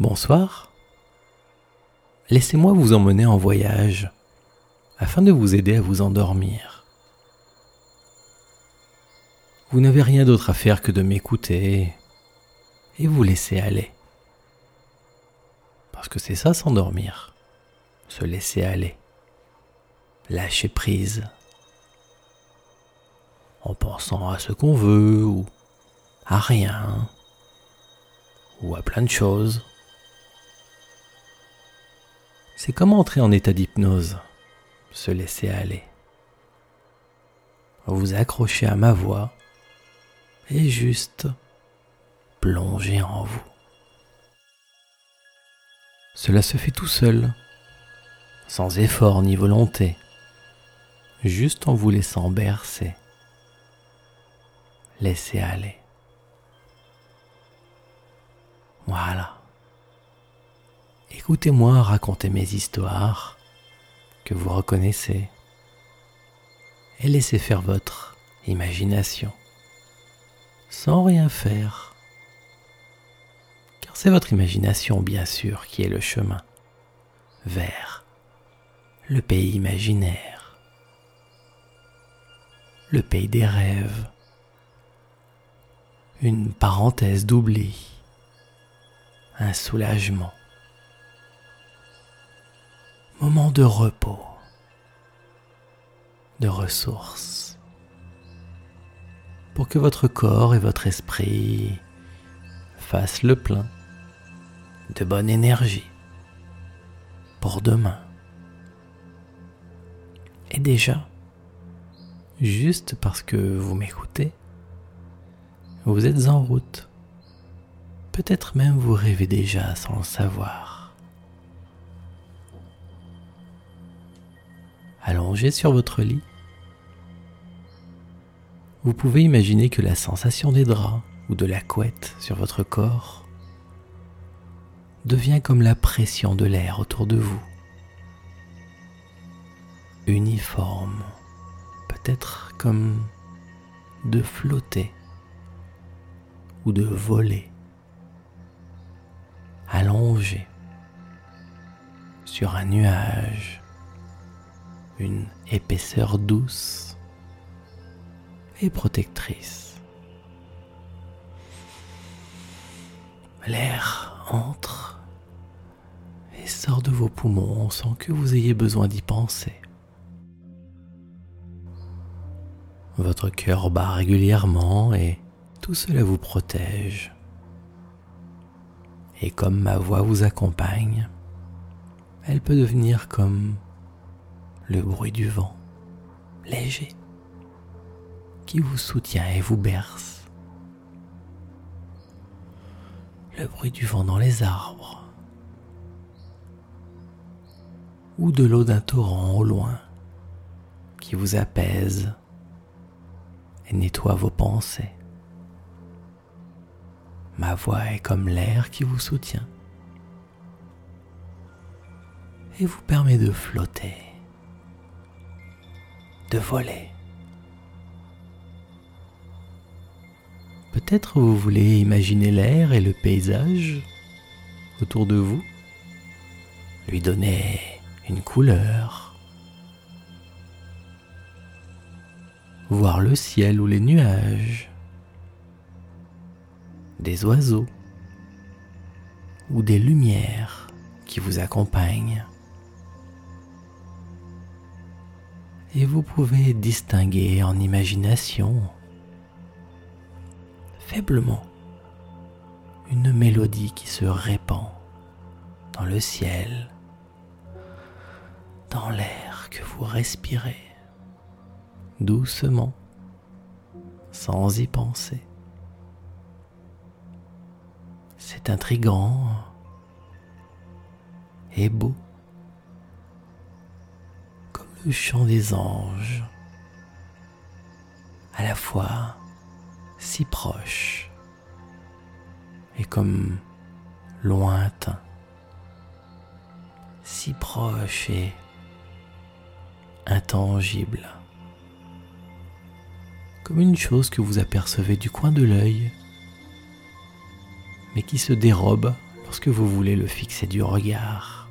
Bonsoir. Laissez-moi vous emmener en voyage afin de vous aider à vous endormir. Vous n'avez rien d'autre à faire que de m'écouter et vous laisser aller. Parce que c'est ça s'endormir, se laisser aller, lâcher prise, en pensant à ce qu'on veut ou à rien ou à plein de choses. C'est comme entrer en état d'hypnose, se laisser aller. Vous accrocher à ma voix et juste plonger en vous. Cela se fait tout seul, sans effort ni volonté, juste en vous laissant bercer. Laissez aller. Voilà. Écoutez-moi raconter mes histoires que vous reconnaissez et laissez faire votre imagination sans rien faire. Car c'est votre imagination, bien sûr, qui est le chemin vers le pays imaginaire, le pays des rêves, une parenthèse d'oubli un soulagement. Moment de repos, de ressources, pour que votre corps et votre esprit fassent le plein de bonne énergie pour demain. Et déjà, juste parce que vous m'écoutez, vous êtes en route Peut-être même vous rêvez déjà sans le savoir. Allongé sur votre lit, vous pouvez imaginer que la sensation des draps ou de la couette sur votre corps devient comme la pression de l'air autour de vous. Uniforme, peut-être comme de flotter ou de voler. Allongé sur un nuage, une épaisseur douce et protectrice. L'air entre et sort de vos poumons sans que vous ayez besoin d'y penser. Votre cœur bat régulièrement et tout cela vous protège et comme ma voix vous accompagne, elle peut devenir comme le bruit du vent, léger, qui vous soutient et vous berce. Le bruit du vent dans les arbres, ou de l'eau d'un torrent au loin, qui vous apaise et nettoie vos pensées. Ma voix est comme l'air qui vous soutient et vous permet de flotter, de voler. Peut-être vous voulez imaginer l'air et le paysage autour de vous, lui donner une couleur, voir le ciel ou les nuages, des oiseaux ou des lumières qui vous accompagnent. Et vous pouvez distinguer en imagination faiblement une mélodie qui se répand dans le ciel, dans l'air que vous respirez, doucement, sans y penser. C'est intrigant et beau, le chant des anges, à la fois si proche et comme lointain, si proche et intangible, comme une chose que vous apercevez du coin de l'œil mais qui se dérobe lorsque vous voulez le fixer du regard,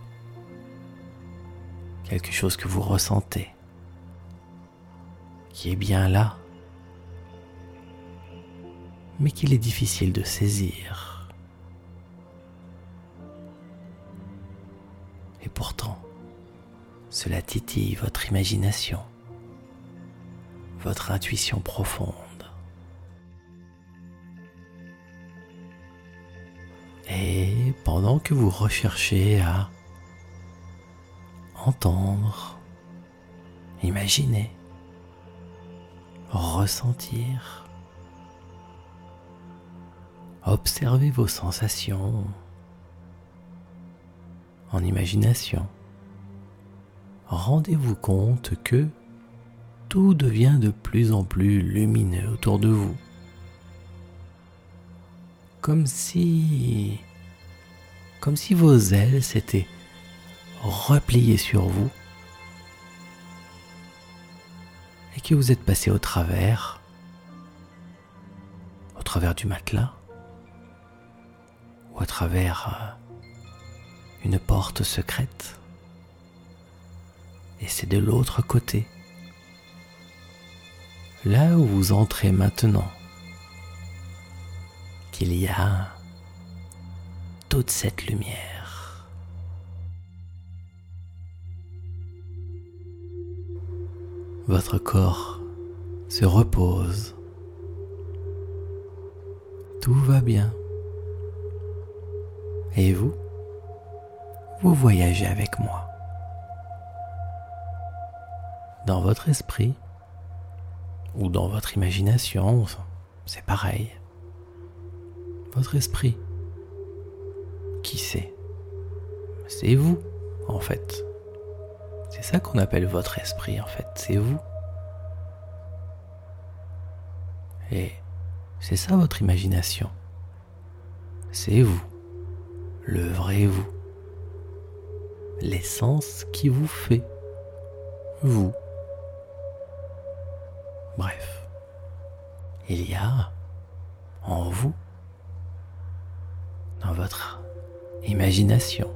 quelque chose que vous ressentez, qui est bien là, mais qu'il est difficile de saisir. Et pourtant, cela titille votre imagination, votre intuition profonde. Et pendant que vous recherchez à entendre, imaginer, ressentir, observez vos sensations en imagination, rendez-vous compte que tout devient de plus en plus lumineux autour de vous. Comme si comme si vos ailes s'étaient repliées sur vous et que vous êtes passé au travers au travers du matelas ou à travers euh, une porte secrète et c'est de l'autre côté là où vous entrez maintenant qu'il y a toute cette lumière. Votre corps se repose. Tout va bien. Et vous, vous voyagez avec moi. Dans votre esprit ou dans votre imagination, c'est pareil votre esprit. Qui c'est C'est vous, en fait. C'est ça qu'on appelle votre esprit, en fait. C'est vous. Et c'est ça votre imagination. C'est vous. Le vrai vous. L'essence qui vous fait. Vous. Bref. Il y a en vous dans votre imagination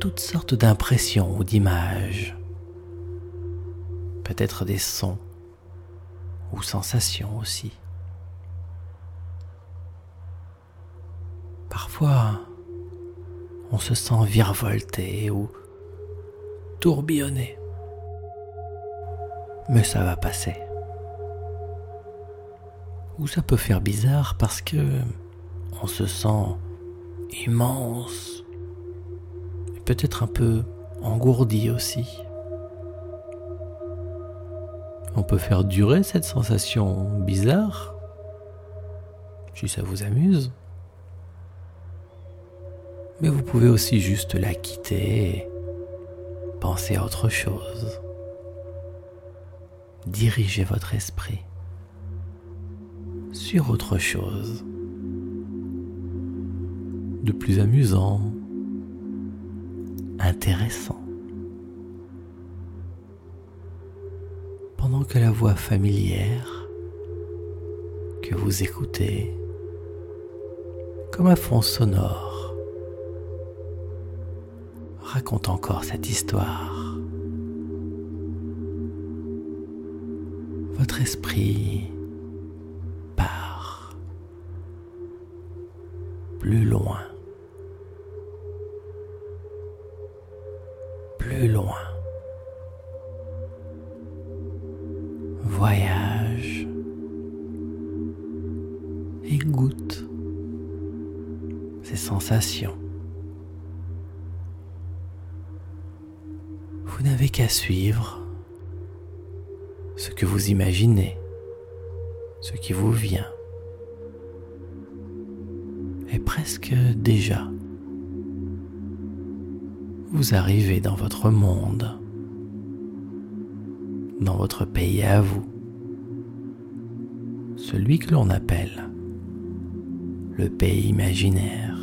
toutes sortes d'impressions ou d'images, peut-être des sons ou sensations aussi. Parfois, on se sent virevolté ou tourbillonné. Mais ça va passer ou ça peut faire bizarre parce que on se sent immense peut-être un peu engourdi aussi. On peut faire durer cette sensation bizarre si ça vous amuse. Mais vous pouvez aussi juste la quitter et penser à autre chose. Dirigez votre esprit sur autre chose de plus amusant, Pendant que la voix familière que vous écoutez comme un fond sonore raconte encore cette histoire. Votre esprit plus loin, ce que vous imaginez, ce qui vous vient presque déjà. Vous arrivez dans votre monde, dans votre pays à vous, celui que l'on appelle le pays imaginaire.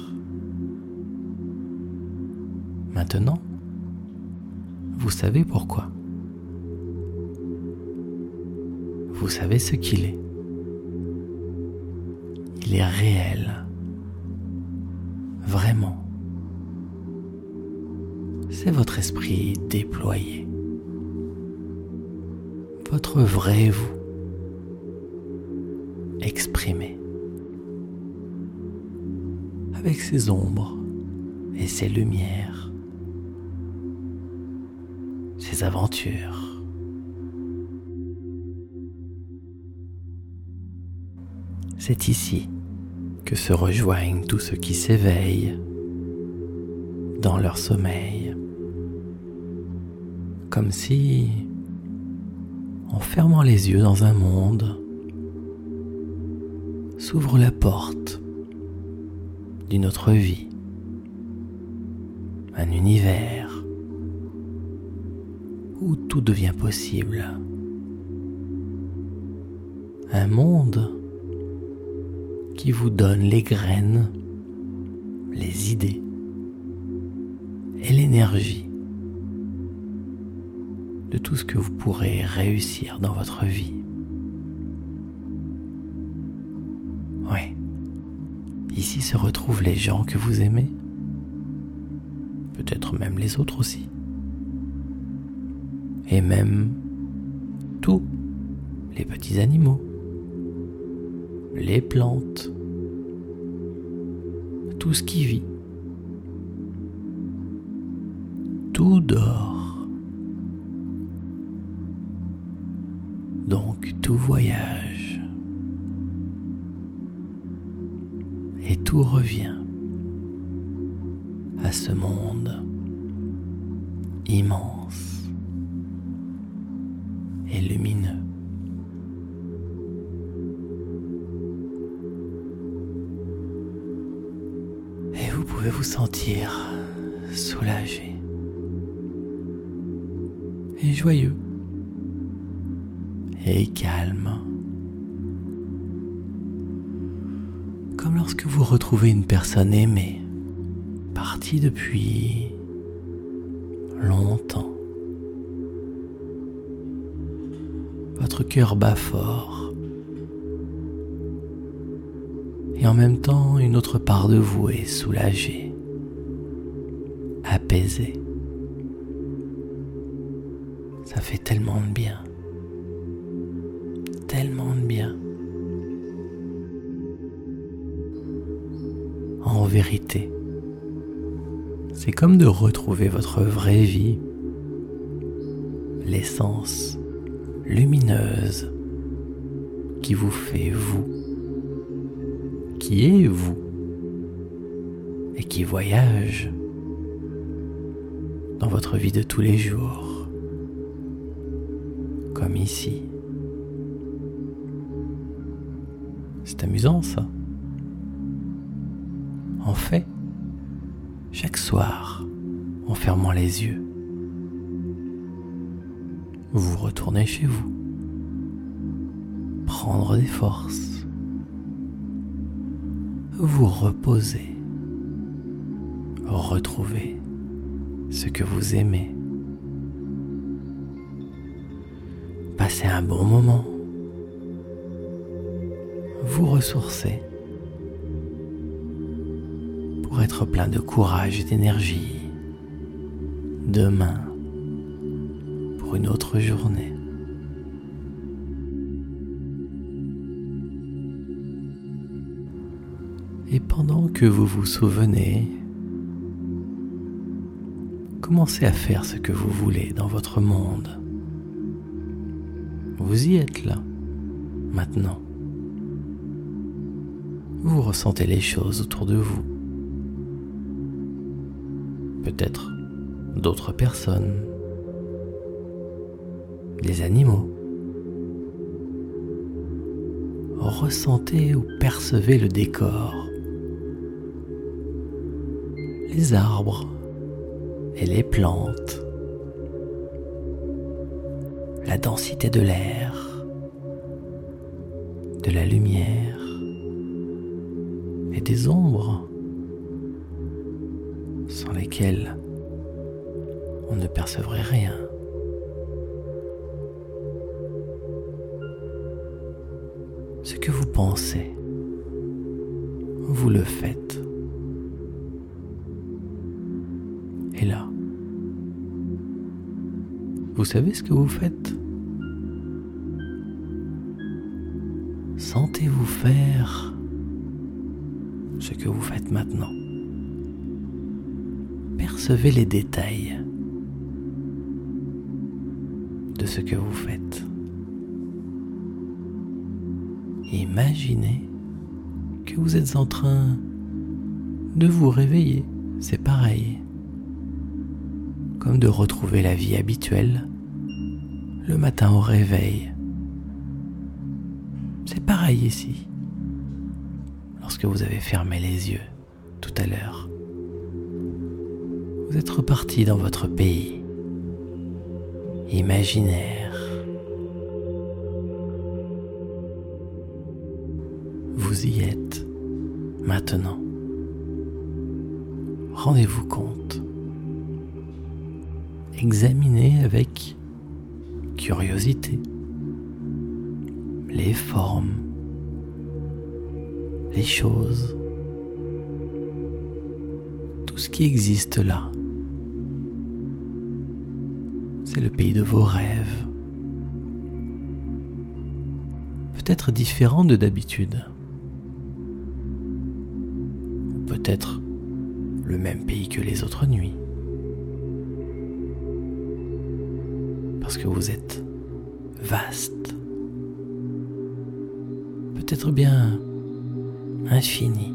Maintenant, vous savez pourquoi. Vous savez ce qu'il est. Il est réel vraiment. C'est votre esprit déployé, votre vrai vous exprimé, avec ses ombres et ses lumières, aventures. C'est ici que se rejoignent tous ceux qui s'éveillent dans leur sommeil, comme si, en fermant les yeux dans un monde, s'ouvre la porte d'une autre vie, un univers tout devient possible, un monde qui vous donne les graines, les idées et l'énergie de tout ce que vous pourrez réussir dans votre vie. Oui, ici se retrouvent les gens que vous aimez, peut-être même les autres aussi, et même tous les petits animaux les plantes, tout ce qui vit. Tout dort. Donc tout voyage. Et tout revient à ce monde immense depuis longtemps. Votre cœur bat fort et en même temps une autre part de vous est soulagée, apaisée. Ça fait tellement de bien, tellement de bien. En vérité, c'est comme de retrouver votre vraie vie, l'essence lumineuse qui vous fait vous qui est vous et qui voyage dans votre vie de tous les jours, comme ici. C'est amusant ça. En fermant les yeux, vous retournez chez vous, prendre des forces. Vous reposez, retrouvez ce que vous aimez. Passez un bon moment, vous ressourcez être plein de courage et d'énergie demain pour une autre journée. Et pendant que vous vous souvenez, commencez à faire ce que vous voulez dans votre monde. Vous y êtes là, maintenant. Vous ressentez les choses autour de vous. Peut-être d'autres personnes, des animaux. Ressentez ou percevez le décor. Les arbres et les plantes, la densité de l'air, de la lumière. Et des ombres on ne percevrait rien. Ce que vous pensez, vous le faites est là. Vous savez ce que vous faites? Sentez-vous faire ce que vous faites maintenant. Les détails de ce que vous faites. Imaginez que vous êtes en train de vous réveiller. C'est pareil. Comme de retrouver la vie habituelle le matin au réveil. C'est pareil ici. Lorsque vous avez fermé les yeux tout à l'heure, vous êtes reparti dans votre pays imaginaire. Vous y êtes maintenant. Rendez-vous compte. Examinez avec curiosité les formes, les choses, tout ce qui existe là. Le pays de vos rêves. Peut-être différent de d'habitude. Peut-être le même pays que les autres nuits. Parce que vous êtes vaste. Peut-être bien infini.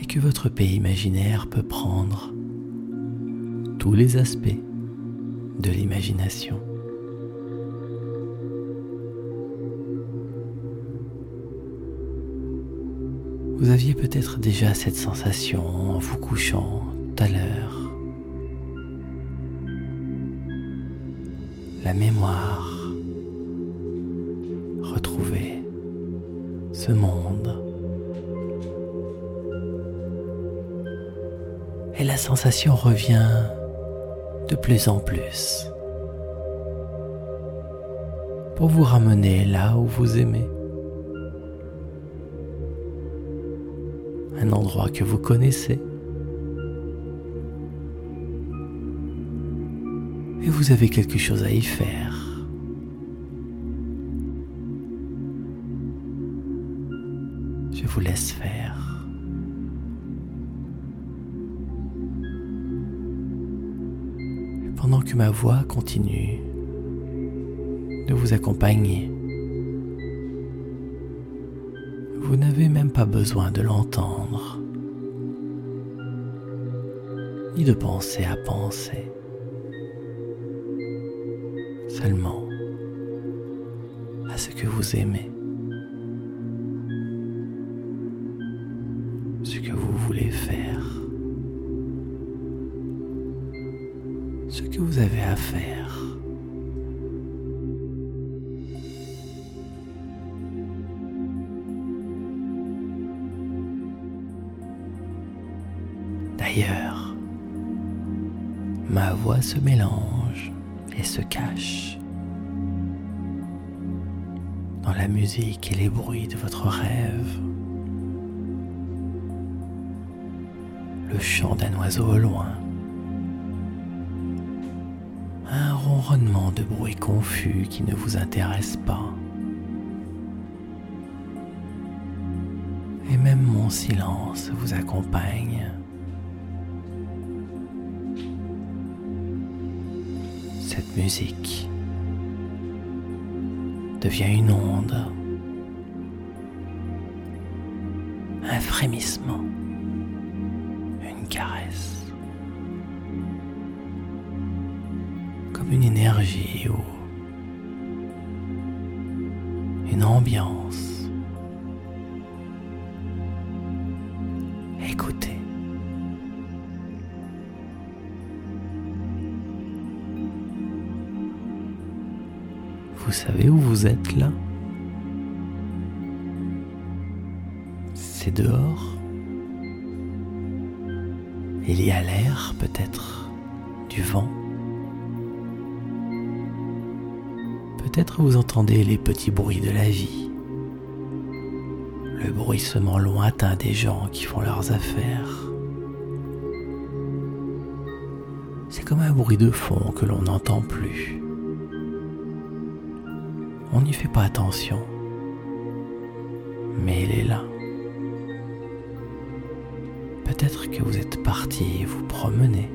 Et que votre pays imaginaire peut prendre tous les aspects de l'imagination. Vous aviez peut-être déjà cette sensation en vous couchant tout à l'heure. La mémoire, retrouver ce monde. Et la sensation revient de plus en plus pour vous ramener là où vous aimez. un endroit que vous connaissez. Et vous avez quelque chose à y faire. Je vous laisse faire. Ma voix continue de vous accompagner, vous n'avez même pas besoin de l'entendre, ni de penser à penser, seulement à ce que vous aimez, d'un oiseau au loin. Un ronronnement de bruit confus qui ne vous intéresse pas. Et même mon silence vous accompagne. Cette musique devient une onde, un frémissement, énergie ou une ambiance. Écoutez. Vous savez où vous êtes là? C'est dehors? Il y a l'air peut-être, du vent? Peut-être vous entendez les petits bruits de la vie, le bruissement lointain des gens qui font leurs affaires. C'est comme un bruit de fond que l'on n'entend plus. On n'y fait pas attention, mais il est là. Peut-être que vous êtes parti vous promener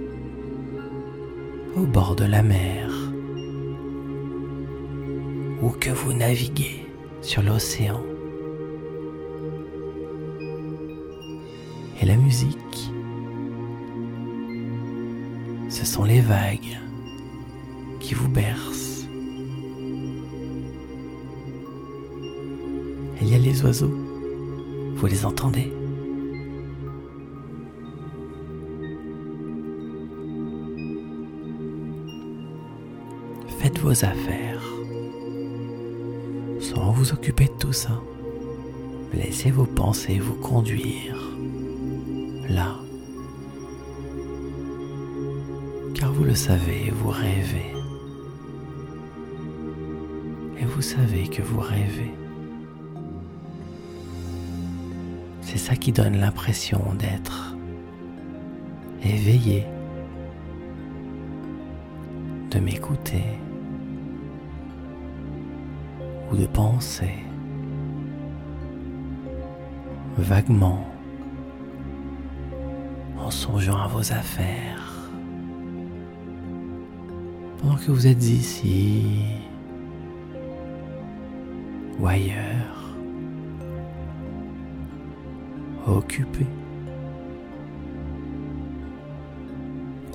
au bord de la mer ou que vous naviguez sur l'océan. Et la musique, ce sont les vagues qui vous bercent. il y a les oiseaux, vous les entendez? Faites vos affaires ça. Laissez vos pensées vous conduire là. Car vous le savez, vous rêvez. Et vous savez que vous rêvez. C'est ça qui donne l'impression d'être éveillé, de m'écouter ou de penser vaguement en songeant à vos affaires. Pendant que vous êtes ici ou ailleurs, occupé.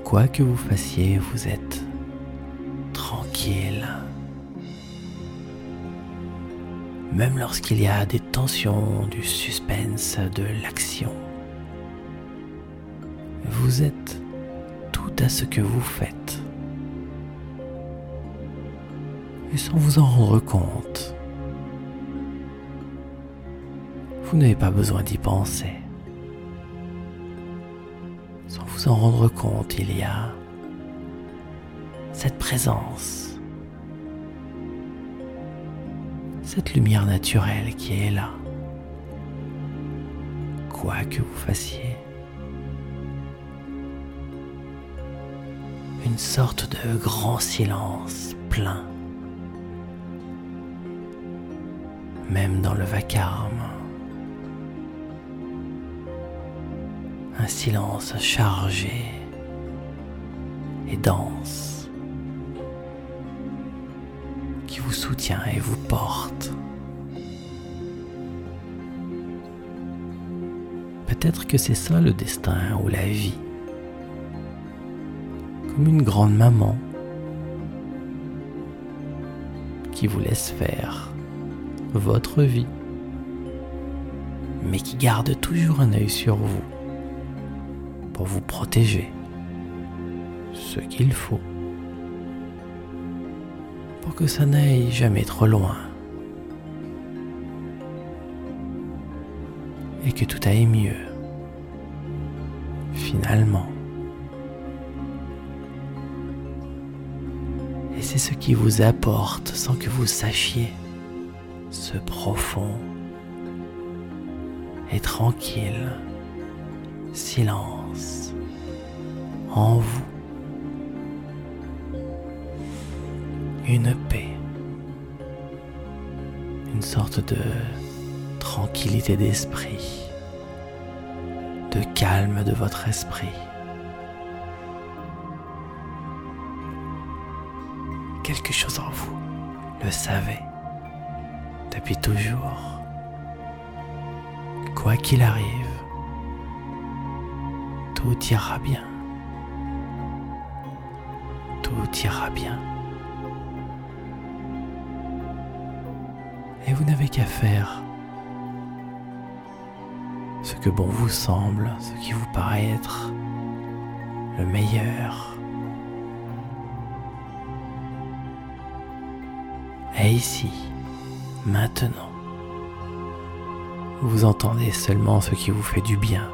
Quoi que vous fassiez, vous êtes Même lorsqu'il y a des tensions, du suspense, de l'action. Vous êtes tout à ce que vous faites. Et sans vous en rendre compte, vous n'avez pas besoin d'y penser. Sans vous en rendre compte, il y a cette présence, cette lumière naturelle qui est là, quoi que vous fassiez. Une sorte de grand silence plein, même dans le vacarme. un silence chargé et dense qui vous soutient et vous porte. Peut-être que c'est ça le destin ou la vie, comme une grande maman qui vous laisse faire votre vie, mais qui garde toujours un œil sur vous pour vous protéger ce qu'il faut que ça n'aille jamais trop loin et que tout aille mieux finalement. Et c'est ce qui vous apporte sans que vous sachiez ce profond et tranquille silence en vous. Une paix, une sorte de tranquillité d'esprit, de calme de votre esprit. Quelque chose en vous le savez depuis toujours. Quoi qu'il arrive, tout ira bien. Tout ira bien. Vous n'avez qu'à faire ce que bon vous semble, ce qui vous paraît être le meilleur. Et ici, maintenant, vous entendez seulement ce qui vous fait du bien.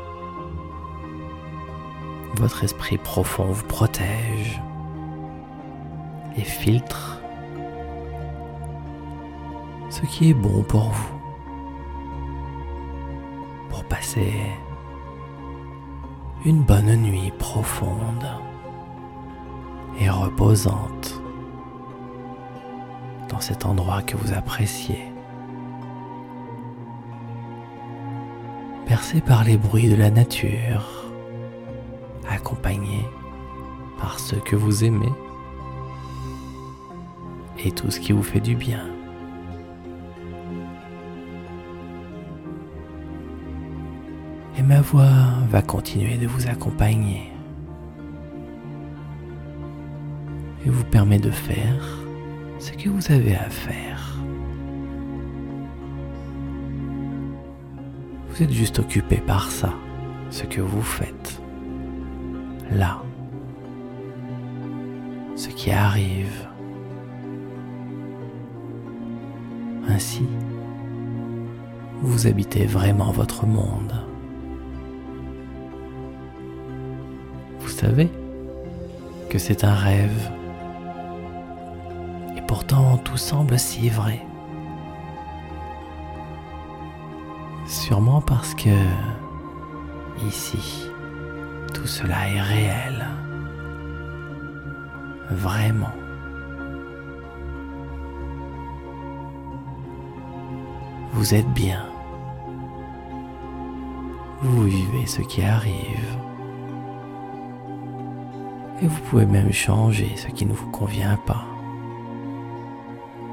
Votre esprit profond vous protège et filtre ce qui est bon pour vous pour passer une bonne nuit profonde et reposante dans cet endroit que vous appréciez. Bercé par les bruits de la nature, accompagné par ceux que vous aimez et tout ce qui vous fait du bien. Va continuer de vous accompagner et vous permet de faire ce que vous avez à faire. Vous êtes juste occupé par ça, ce que vous faites. Là, ce qui arrive. Ainsi, vous habitez vraiment votre monde. Savez que c'est un rêve pourtant tout semble si vrai. Sûrement parce que ici, tout cela est réel. Vraiment. Vous êtes bien. Vous vivez ce qui arrive. Et vous pouvez même changer ce qui ne vous convient pas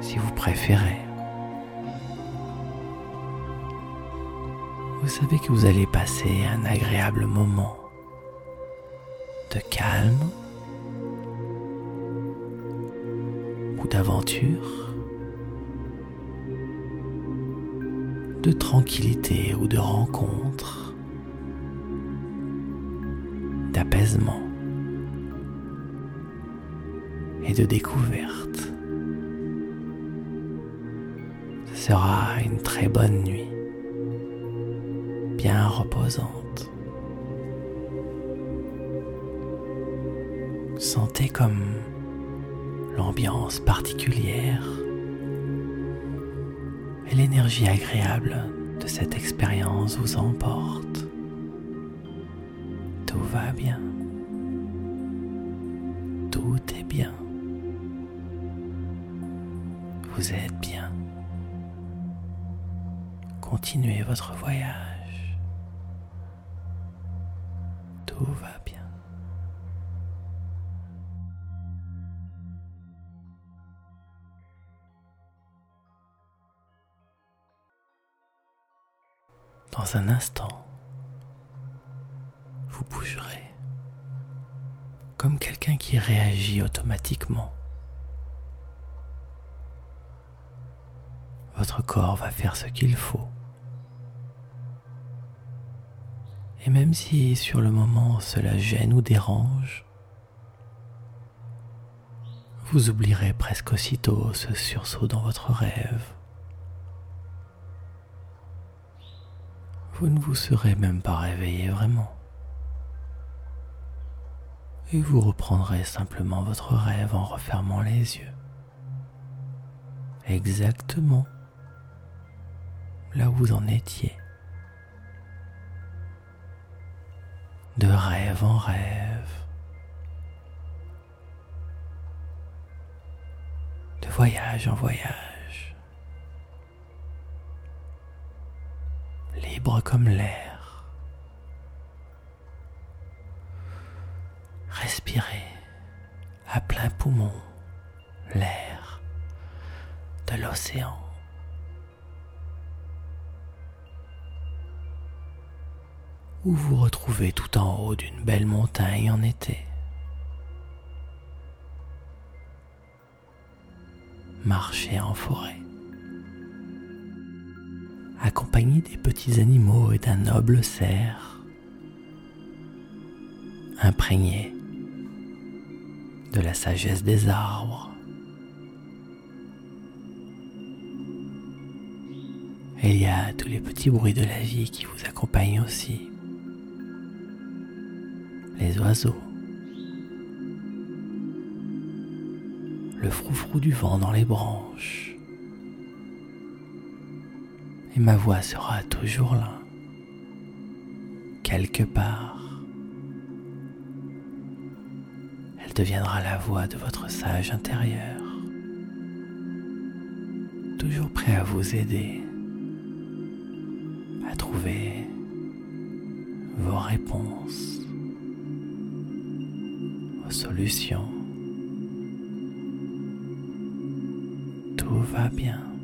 si vous préférez. Vous savez que vous allez passer un agréable moment de calme ou d'aventure, de tranquillité ou de rencontre, d'apaisement et de découverte sera une très bonne nuit, bien reposante. Sentez comme l'ambiance particulière et l'énergie agréable de cette expérience vous emporte. Tout va bien. Vous êtes bien. Continuez votre voyage. Tout va bien. Dans un instant, vous bougerez comme quelqu'un qui réagit automatiquement. Votre corps va faire ce qu'il faut. Et même si sur le moment cela gêne ou dérange, vous oublierez presque aussitôt ce sursaut dans votre rêve. Vous ne vous serez même pas réveillé vraiment. Et vous reprendrez simplement votre rêve en refermant les yeux. Exactement là où vous en étiez. de rêve en rêve, de voyage en voyage, libre comme l'air. Respirez à plein poumon l'air de l'océan. Où vous retrouvez tout en haut d'une belle montagne en été. Marchez en forêt, accompagné des petits animaux et d'un noble cerf, imprégné de la sagesse des arbres. Et il y a tous les petits bruits de la vie qui vous accompagnent aussi les oiseaux, le froufrou du vent dans les branches. Et ma voix sera toujours là, quelque part. Elle deviendra la voix de votre sage intérieur, toujours prêt à vous aider à trouver vos réponses, Tout va bien.